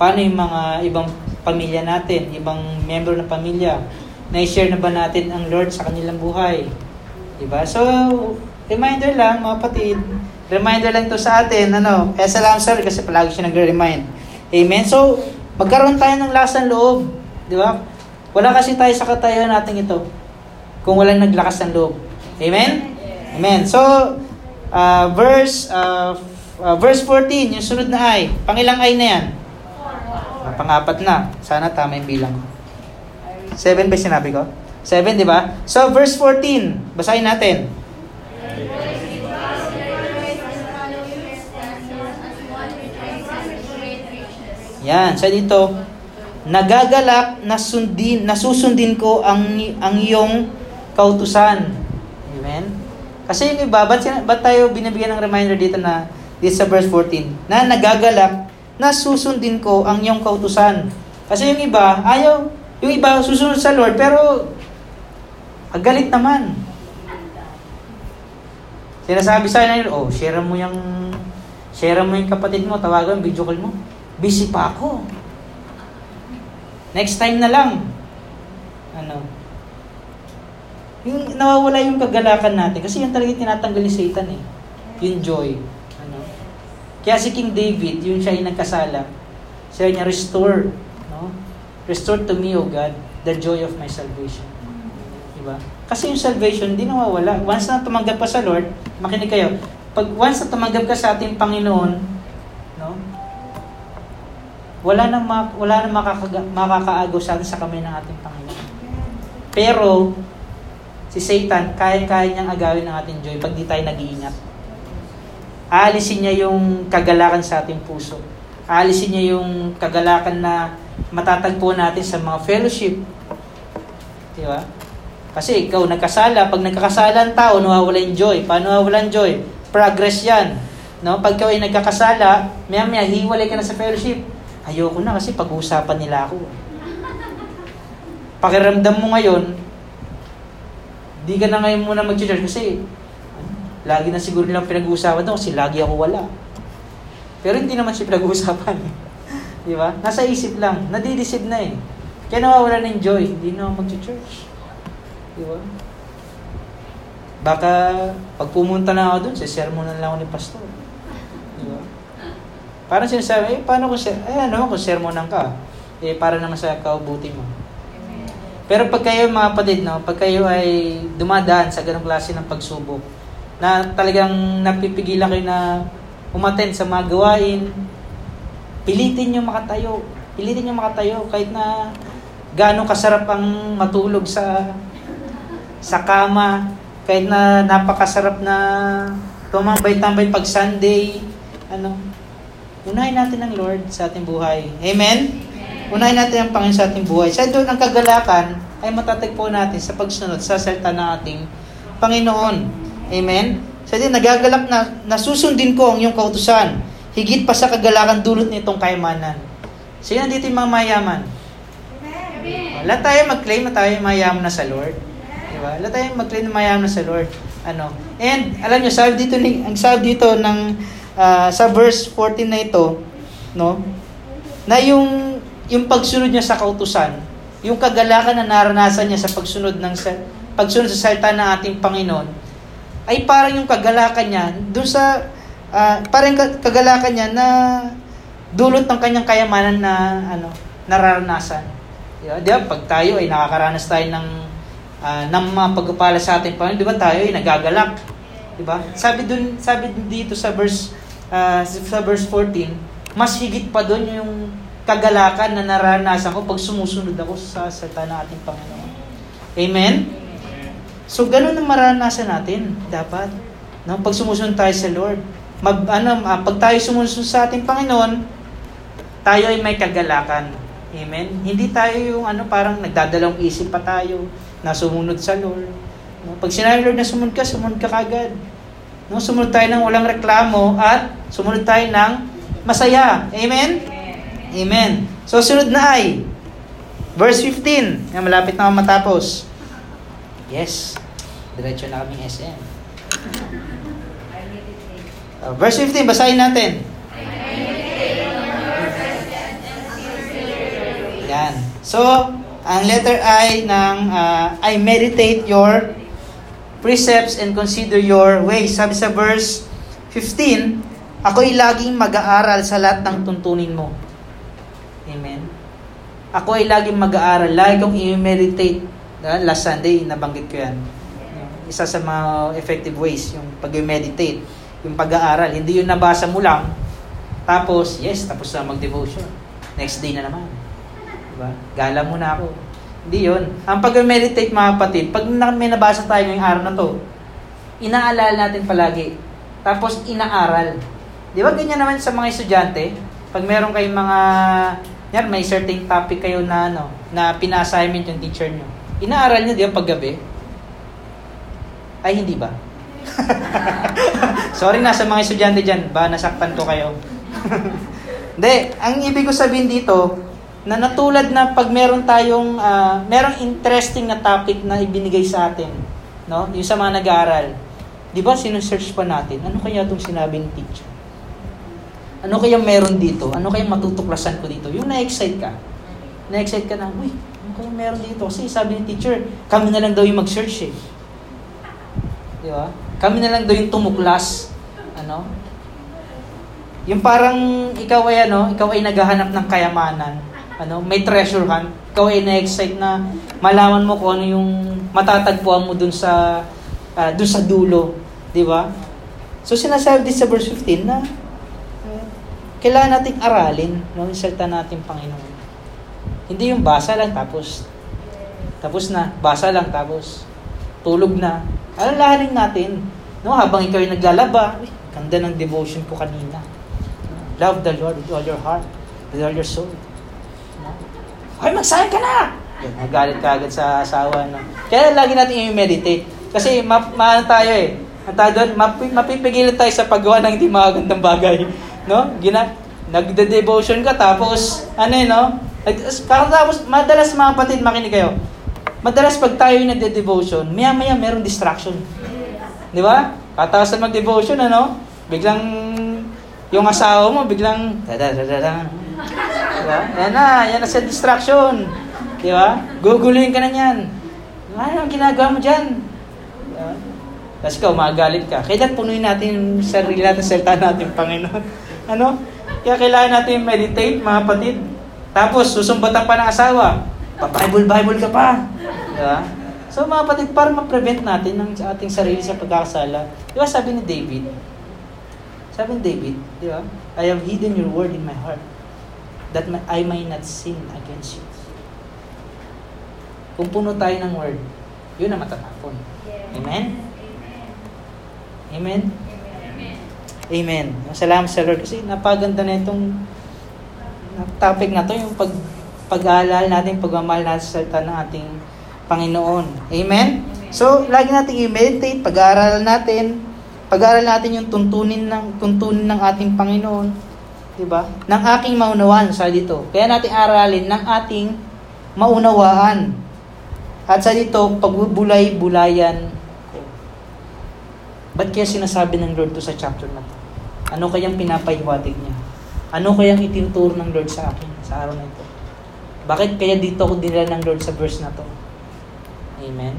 Paano yung mga ibang pamilya natin, ibang member ng pamilya, na-share na ba natin ang Lord sa kanilang buhay? Diba? So, reminder lang, mga patid, reminder lang to sa atin, ano, kaya salamat sir kasi palagi siya nagre-remind. Amen? So, magkaroon tayo ng lasang loob. Di ba? Wala kasi tayo sa katayan natin ito kung walang naglakas ng loob. Amen? Amen. So, uh, verse uh, uh, verse 14, yung sunod na ay. Pangilang ay na yan? Uh, pangapat na. Sana tama yung bilang ko. 7 ba sinabi ko? 7, di ba? So, verse 14. Basahin natin. Yan, sa dito, nagagalak na sundin, nasusundin ko ang ang iyong kautusan. Amen. Kasi yung iba, ba't, ba't tayo binibigyan ng reminder dito na dito sa verse 14, na nagagalak na susundin ko ang iyong kautusan. Kasi yung iba, ayaw, yung iba susunod sa Lord, pero agalit naman. Sinasabi sa akin, oh, share mo yung, share mo yung kapatid mo, tawagan, video call mo. Busy pa ako. Next time na lang. Ano? Yung nawawala yung kagalakan natin. Kasi yan talaga tinatanggal ni Satan eh. Yung joy. Ano? Kaya si King David, yung siya yung nagkasala, siya niya, restore. No? Restore to me, O God, the joy of my salvation. Diba? Kasi yung salvation, hindi nawawala. Once na tumanggap ka sa Lord, makinig kayo, pag once na tumanggap ka sa ating Panginoon, no? Wala nang ma- wala nang makakaagaw sa kamay ng ating Panginoon. Pero si Satan, kaya-kaya niyang agawin ang ating joy pag di tayo nag-iingat. Aalisin niya yung kagalakan sa ating puso. Aalisin niya yung kagalakan na matatagpo natin sa mga fellowship. Di ba? Kasi ikaw nagkasala, pag nagkakasala ang tao, nawawala yung joy. Paano nawawala yung joy? Progress yan. No? Pag ikaw ay nagkakasala, maya maya, hiwalay ka na sa fellowship. Ayoko na kasi pag-uusapan nila ako. Pakiramdam mo ngayon, di ka na ngayon muna mag-church kasi lagi na siguro nilang pinag-uusapan doon kasi lagi ako wala. Pero hindi naman siya pinag-uusapan. [laughs] di ba? Nasa isip lang. Nadideceive na eh. Kaya nawawala ng joy. Hindi na mag-church. Di ba? Baka pag pumunta na ako doon, sa sermon na lang ako ni pastor. Parang sinasabi, eh, paano kung, eh, ano, kung sermonan ka? Eh, para naman sa kaubuti mo. Pero pag kayo mga kapatid, no, pag kayo ay dumadaan sa ganong klase ng pagsubok, na talagang napipigilan kayo na umaten sa mga gawain, pilitin nyo makatayo. Pilitin nyo makatayo kahit na gaano kasarap ang matulog sa sa kama, kahit na napakasarap na tumambay-tambay pag Sunday, ano, unahin natin ang Lord sa ating buhay. Amen? Unahin natin ang Panginoon sa ating buhay. Sa doon ang kagalakan ay matatagpo natin sa pagsunod sa salita ng ating Panginoon. Amen? Sa din, nagagalak na nasusundin ko ang iyong kautusan. Higit pa sa kagalakan dulot nitong kayamanan. Sino dito yung mga mayaman? Wala tayo mag-claim na tayo mayaman na sa Lord. Diba? Wala tayo mag-claim na mayaman na sa Lord. Ano? And, alam nyo, sabi dito, ang sabi dito ng, uh, sa verse 14 na ito, no? Na yung yung pagsunod niya sa kautusan, yung kagalakan na naranasan niya sa pagsunod ng pagsunod sa salita ng ating Panginoon, ay parang yung kagalakan niya doon sa uh, parang kagalakan niya na dulot ng kanyang kayamanan na ano nararanasan. Ba? Di ba? Pag tayo ay nakakaranas tayo ng uh, ng mga pagpapala sa ating Panginoon, di ba tayo ay nagagalak? Di ba? Sabi dun, sabi dito sa verse uh, sa verse 14, mas higit pa doon yung kagalakan na naranasan ko pag sumusunod ako sa salita ng ating Panginoon. Amen? So, ganun ang maranasan natin, dapat. No? Pag sumusunod tayo sa Lord. Mag, ano, pag tayo sumusunod sa ating Panginoon, tayo ay may kagalakan. Amen? Hindi tayo yung ano, parang nagdadalawang isip pa tayo na sumunod sa Lord. No? Pag sinabi Lord na sumunod ka, sumunod ka kagad. No? Sumunod tayo ng walang reklamo at sumunod tayo ng masaya. Amen? Amen. So, sunod na ay, Verse 15. Yan, malapit na matapos. Yes. Diretso na kaming SM. Uh, verse 15, basahin natin. Yan. So, ang letter I ng uh, I meditate your precepts and consider your ways. Sabi sa verse 15, ako'y laging mag-aaral sa lahat ng tuntunin mo. Amen. Ako ay laging mag-aaral, lagi kong i-meditate. Last Sunday, nabanggit ko yan. Isa sa mga effective ways, yung pag-meditate, yung pag-aaral. Hindi yung nabasa mo lang, tapos, yes, tapos na mag-devotion. Next day na naman. Diba? Gala mo na ako. Hindi yun. Ang pag-meditate mga kapatid, pag may nabasa tayo ngayong araw na to, inaalala natin palagi. Tapos inaaral. Di ba ganyan naman sa mga estudyante? Pag meron kayong mga, yan, may certain topic kayo na, ano, na pina-assignment yung teacher nyo. Inaaral nyo, di ba, paggabi? Ay, hindi ba? [laughs] Sorry na sa mga estudyante dyan, ba nasaktan ko kayo. [laughs] Hindi, ang ibig ko sabihin dito, na natulad na pag meron tayong uh, merong interesting na topic na ibinigay sa atin, no? Yung sa mga nag-aaral. 'Di ba sinusearch pa natin, ano kaya itong sinabi ng teacher? Ano kaya meron dito? Ano kaya matutuklasan ko dito? Yung na-excite ka. Na-excite ka na, uy, ano kaya meron dito? Kasi sabi ng teacher, kami na lang daw yung mag-search eh. Di ba? Kami na lang daw yung tumuklas. Ano? Yung parang ikaw ay ano, ikaw ay naghahanap ng kayamanan ano, may treasure hunt, ikaw ay na-excite na malaman mo kung ano yung matatagpuan mo dun sa uh, dun sa dulo, di ba? So sinasabi din sa verse 15 na uh, kailangan nating aralin no, yung salita natin Panginoon. Hindi yung basa lang tapos tapos na, basa lang tapos tulog na. Alalahanin natin, no, habang ikaw ay naglalaba, ay, ganda ng devotion ko kanina. Love the Lord with all your heart, with all your soul. Hoy, magsahin ka na! Magalit ka agad sa asawa. No? Kaya lagi natin i-meditate. Kasi ma, ma tayo eh. Ang tayo doon, map, mapipigilan tayo sa paggawa ng hindi magandang bagay. No? Gina, nagde-devotion ka tapos, ano eh, no? Tapos, madalas mga kapatid, makinig kayo. Madalas pag tayo yung nagde-devotion, maya-maya meron distraction. Di ba? Katapos na mag-devotion, ano? Biglang, yung asawa mo, biglang, da da Diba? Yan na, yan na sa distraction. Di ba? Guguluhin ka na yan. Ano ang ginagawa mo dyan? Diba? Tapos ikaw, magalit ka. Kaya punuin natin yung sarili natin, salita natin, Panginoon. [laughs] Ano? Kaya kailangan natin meditate, mga kapatid. Tapos, susumbatan pa ng asawa. Pa-Bible-Bible ka pa. Diba? So, mga kapatid, para ma-prevent natin ng ating sarili sa pagkakasala. Di ba sabi ni David? Sabi ni David, di ba? I have hidden your word in my heart that I may not sin against you. Kung puno tayo ng word, yun ang matatapon. Amen? Amen? Amen. Salamat sa Lord kasi napaganda na itong topic na to, yung pag, pag-aalala natin, pagmamahal natin sa salita ng ating Panginoon. Amen? So, lagi natin i-meditate, pag-aaral natin, pag-aaral natin yung tuntunin ng, tuntunin ng ating Panginoon. 'Di ba? Ng aking maunawaan sa dito. Kaya natin aralin ng ating maunawaan. At sa dito, pagbubulay-bulayan ko. Ba't kaya sinasabi ng Lord to sa chapter na to? Ano kayang pinapahiwatig niya? Ano kayang itinuturo ng Lord sa akin sa araw na ito? Bakit kaya dito ako dinala ng Lord sa verse na to? Amen?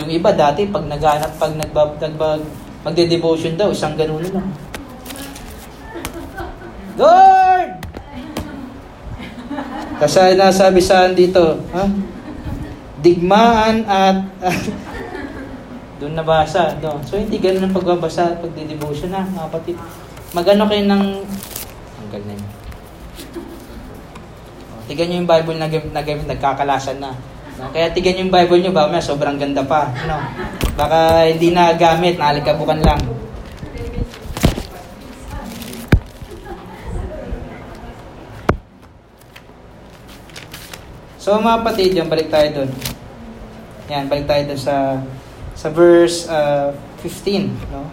Yung iba dati, pag naghanap, pag nagbab, nagbab, magde-devotion daw, isang ganun lang. Lord! Kasi nasabi saan dito, ha? Digmaan at, [laughs] doon nabasa, doon. So, hindi ganun ang pagbabasa, pagdidevotion na, mga kapatid. Magano kayo ng, ang galing. Tigan nyo yung Bible na, na gamit, nagkakalasan na. No? Kaya tigan yung Bible nyo, ba, sobrang ganda pa. No? Baka hindi na gamit, nalikabukan lang. So mga kapatid, yan, balik tayo doon. Yan, balik tayo doon sa sa verse uh, 15. No?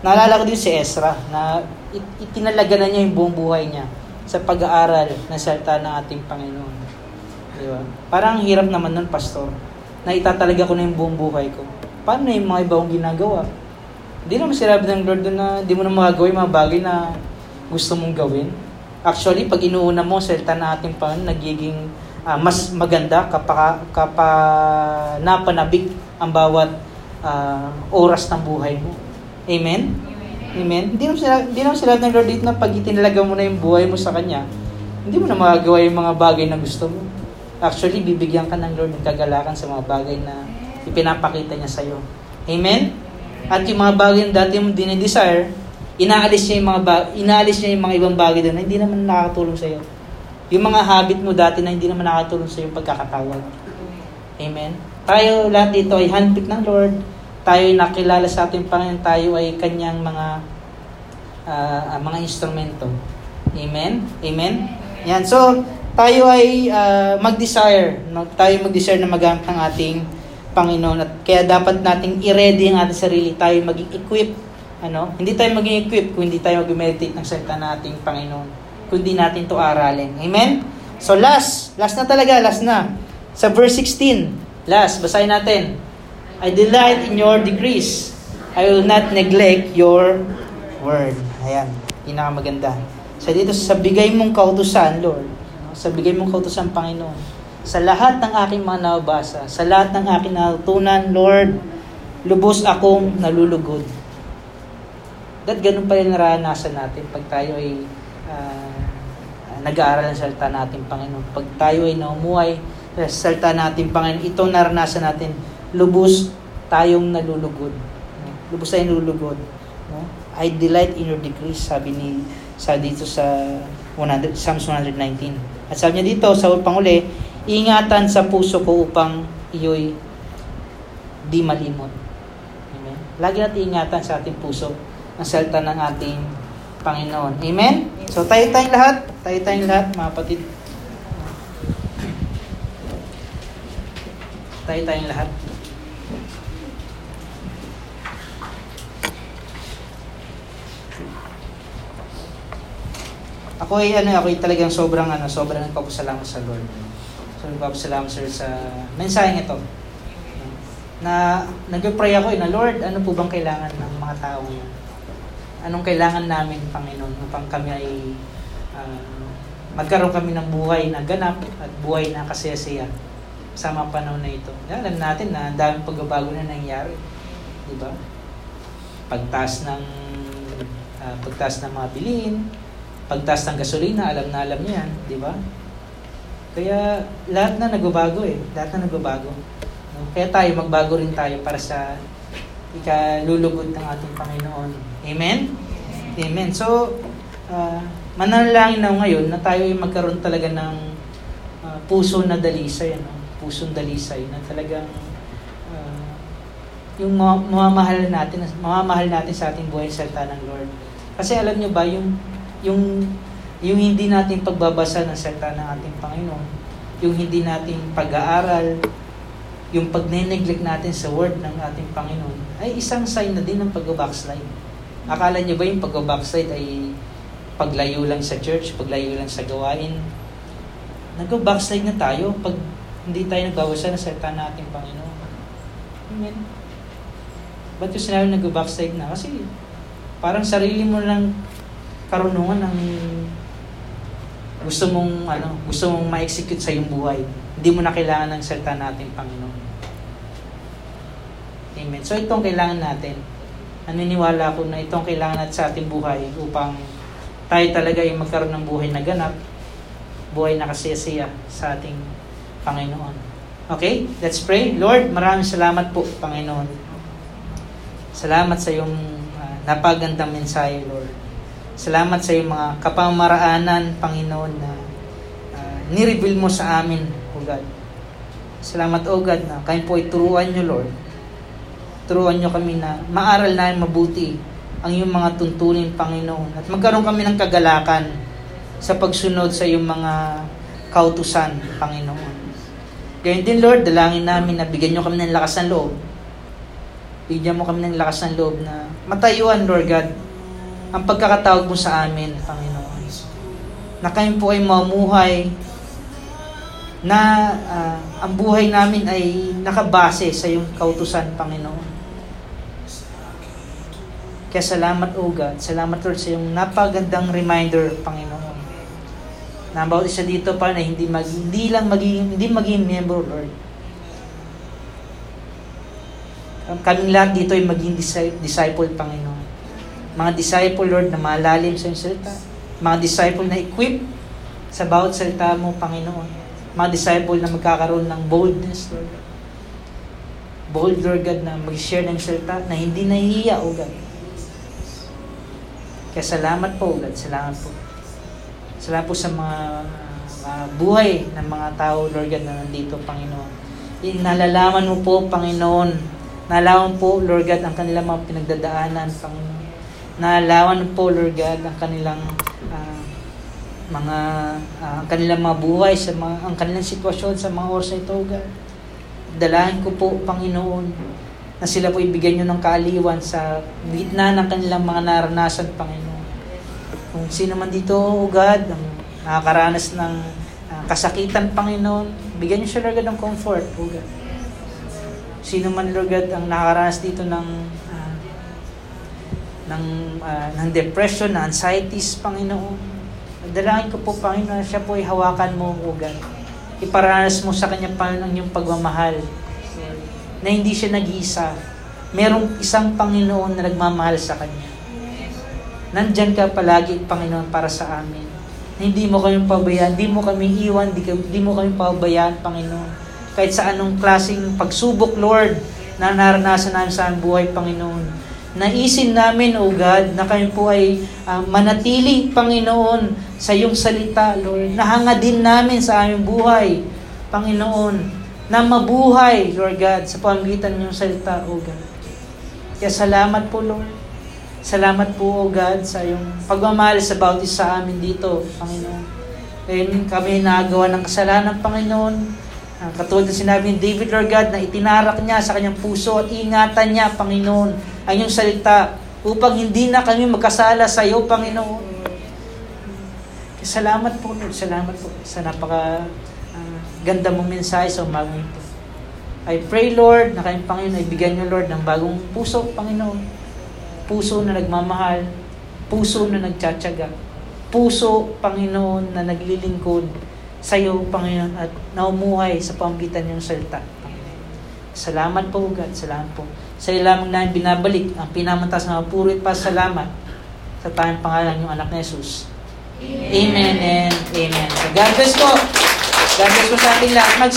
Naalala ko din si Ezra na it, itinalaga na niya yung buong buhay niya sa pag-aaral ng salita ng ating Panginoon. Di ba? Parang hirap naman nun, pastor. Na itatalaga ko na yung buong buhay ko. Paano yung mga ibang ginagawa? Hindi naman sinabi ng Lord na di mo na magagawa yung mga bagay na gusto mong gawin. Actually, pag inuuna mo, salita na ating Panginoon, nagiging uh, mas maganda kapag, kapag napanabik ang bawat uh, oras ng buhay mo. Amen? Amen? Hindi naman sila, hindi naman sila ng Lord dito na pag itinalaga mo na yung buhay mo sa Kanya, hindi mo na magagawa yung mga bagay na gusto mo. Actually, bibigyan ka ng Lord ng kagalakan sa mga bagay na ipinapakita niya sa iyo. Amen? At yung mga bagay na dati mo dinidesire, inaalis niya yung mga ba- inaalis niya yung mga ibang bagay doon na hindi naman nakakatulong sa iyo. Yung mga habit mo dati na hindi naman nakakatulong sa iyo pagkakatawag. Amen. Tayo lahat dito ay handpicked ng Lord. Tayo ay nakilala sa ating Panginoon. Tayo ay kanyang mga uh, mga instrumento. Amen. Amen. Yan. So, tayo ay uh, mag-desire. Tayo mag-desire na magamit ng ating Panginoon. At kaya dapat nating i-ready ang ating sarili. Tayo maging equip ano, hindi tayo maging equip kung hindi tayo mag-meditate ng salita nating Panginoon. Kundi natin to aralin. Amen? So last, last na talaga, last na. Sa verse 16, last, basahin natin. I delight in your decrease. I will not neglect your word. Ayan, pinakamaganda. So dito, sa bigay mong kautusan, Lord, sa bigay mong kautusan, Panginoon, sa lahat ng aking mga nabasa, sa lahat ng aking natutunan, Lord, lubos akong nalulugod That ganun pa rin naranasan natin pag tayo ay uh, nag-aaral ng salita natin, Panginoon. Pag tayo ay naumuhay sa salita natin, Panginoon, ito naranasan natin, lubos tayong nalulugod. Lubos tayong nalulugod. No? I delight in your decrees, sabi ni sa dito sa 100, Psalms 119. At sabi niya dito, sa panguli, ingatan sa puso ko upang iyo'y di malimot. Amen? Lagi natin ingatan sa ating puso ang salta ng ating Panginoon. Amen? So tayo tayong lahat, tayo tayong lahat, mga kapatid. Tayo tayong lahat. Ako ay ano, ako ay talagang sobrang ano, sobrang nagpapasalamat sa Lord. So nagpapasalamat sir sa mensaheng ito. Na nag-pray ako eh, na Lord, ano po bang kailangan ng mga tao ngayon? Anong kailangan namin, Panginoon, upang kami ay uh, magkaroon kami ng buhay na ganap at buhay na kasiyasiya sa mga panahon na ito. Alam natin na daming pagbabago na nangyari. Di ba? Pagtaas ng uh, pagtaas ng mga bilihin, pagtaas ng gasolina, alam na alam niya yan, di ba? Kaya lahat na nagbabago eh. Lahat na nagbabago. Kaya tayo, magbago rin tayo para sa ikalulugod ng ating Panginoon. Amen? Amen. So, uh, manalangin na ngayon na tayo ay magkaroon talaga ng uh, puso na dalisay, ano? pusong dalisay na talagang uh, yung mamamahal natin, mamamahal natin sa ating buhay sa salita ng Lord. Kasi alam niyo ba, yung, yung, yung hindi natin pagbabasa ng salita ng ating Panginoon, yung hindi natin pag-aaral, yung pag-neglect natin sa word ng ating Panginoon ay isang sign na din ng pag-backslide. Akala niyo ba yung pag-backslide ay paglayo lang sa church, paglayo lang sa gawain? Nag-backslide na tayo pag hindi tayo nagbawasa ng salita ng ating Panginoon. Amen. Ba't yung sinabi nag-backslide na? Kasi parang sarili mo lang karunungan ng gusto mong ano, gusto mong ma-execute sa iyong buhay. Hindi mo na kailangan ng salita natin, Panginoon. Amen. So itong kailangan natin. Naniniwala ako na itong kailangan natin sa ating buhay upang tayo talaga ay magkaroon ng buhay na ganap, buhay na kasiyasiya sa ating Panginoon. Okay? Let's pray. Lord, maraming salamat po, Panginoon. Salamat sa iyong uh, napagandang mensahe, Lord. Salamat sa iyong mga kapamaraanan, Panginoon, na uh, nireveal mo sa amin, O God. Salamat, O God, na kayo po ay turuan nyo, Lord. Turuan nyo kami na maaral na mabuti ang iyong mga tuntunin, Panginoon. At magkaroon kami ng kagalakan sa pagsunod sa iyong mga kautusan, Panginoon. Gayun din, Lord, dalangin namin na bigyan nyo kami ng lakas ng loob. Bigyan mo kami ng lakas ng loob na matayuan, Lord God, ang pagkakatawag mo sa amin, Panginoon. Na kayo po ay mamuhay na uh, ang buhay namin ay nakabase sa iyong kautusan, Panginoon. Kaya salamat, O God. Salamat, Lord, sa iyong napagandang reminder, Panginoon. Na bawat isa dito pa na hindi, mag, hindi lang magiging, hindi maging member, Lord. Kaming lahat dito ay maging disciple, Panginoon. Mga disciple, Lord, na malalim sa iyong salita. Mga disciple na equip sa bawat salita mo, Panginoon mga disciple na magkakaroon ng boldness, Lord. Bold, Lord God, na mag-share ng salita na hindi nahihiya, O God. Kaya salamat po, God. Salamat po. Salamat po sa mga uh, buhay ng mga tao, Lord God, na nandito, Panginoon. Nalalaman mo po, Panginoon, nalaman po, Lord God, ang kanilang mga pinagdadaanan, Panginoon. Nalaman po, Lord God, ang kanilang mga uh, ang kanilang mga buhay sa mga ang kanilang sitwasyon sa mga oras na ito, God. Dalahin ko po, Panginoon, na sila po ibigyan nyo ng kaaliwan sa gitna ng kanilang mga naranasan, Panginoon. Kung sino man dito, O God, ang nakakaranas ng uh, kasakitan, Panginoon, bigyan nyo siya, Lord God, ng comfort, O God. Sino man, Lord God, ang nakakaranas dito ng uh, ng, uh, ng depression, na anxieties, Panginoon, Dalangin ko po, Panginoon, siya po ay hawakan mo, O God. Iparanas mo sa kanya, Panginoon, yung pagmamahal. Na hindi siya nag-iisa. Merong isang Panginoon na nagmamahal sa kanya. Nandyan ka palagi, Panginoon, para sa amin. Hindi mo kami pabayaan, hindi mo kami iwan, hindi mo kami pabayaan, Panginoon. Kahit sa anong klaseng pagsubok, Lord, na naranasan namin sa buhay, Panginoon Naisin namin, O God, na kayo po ay uh, manatili, Panginoon, sa iyong salita, Lord. Nahanga din namin sa aming buhay, Panginoon, na mabuhay, Lord God, sa pamagitan ng iyong salita, O God. Kaya salamat po, Lord. Salamat po, O God, sa iyong pagmamahal sa bawat isa amin dito, Panginoon. Kaya kami nagawa ng kasalanan, Panginoon. Uh, katulad ng sinabi ni David, Lord God, na itinarak niya sa kanyang puso at ingatan niya, Panginoon, ang iyong salita upang hindi na kami magkasala sa iyo, Panginoon. Salamat po, Lord. Salamat po sa napaka ganda mong mensahe sa umagang ito. I pray, Lord, na kayong Panginoon ay bigyan niyo, Lord, ng bagong puso, Panginoon. Puso na nagmamahal. Puso na nagtsatsaga. Puso, Panginoon, na naglilingkod sa iyo, Panginoon, at naumuhay sa pamgitan ng salita. Salamat po, God. Salamat po. Sa iyo lamang namin binabalik ang pinamantas na mapurit pa salamat sa tayong pangalan ng anak ni Jesus. Amen, amen and amen. So God bless po. God bless po sa ating lahat. Mag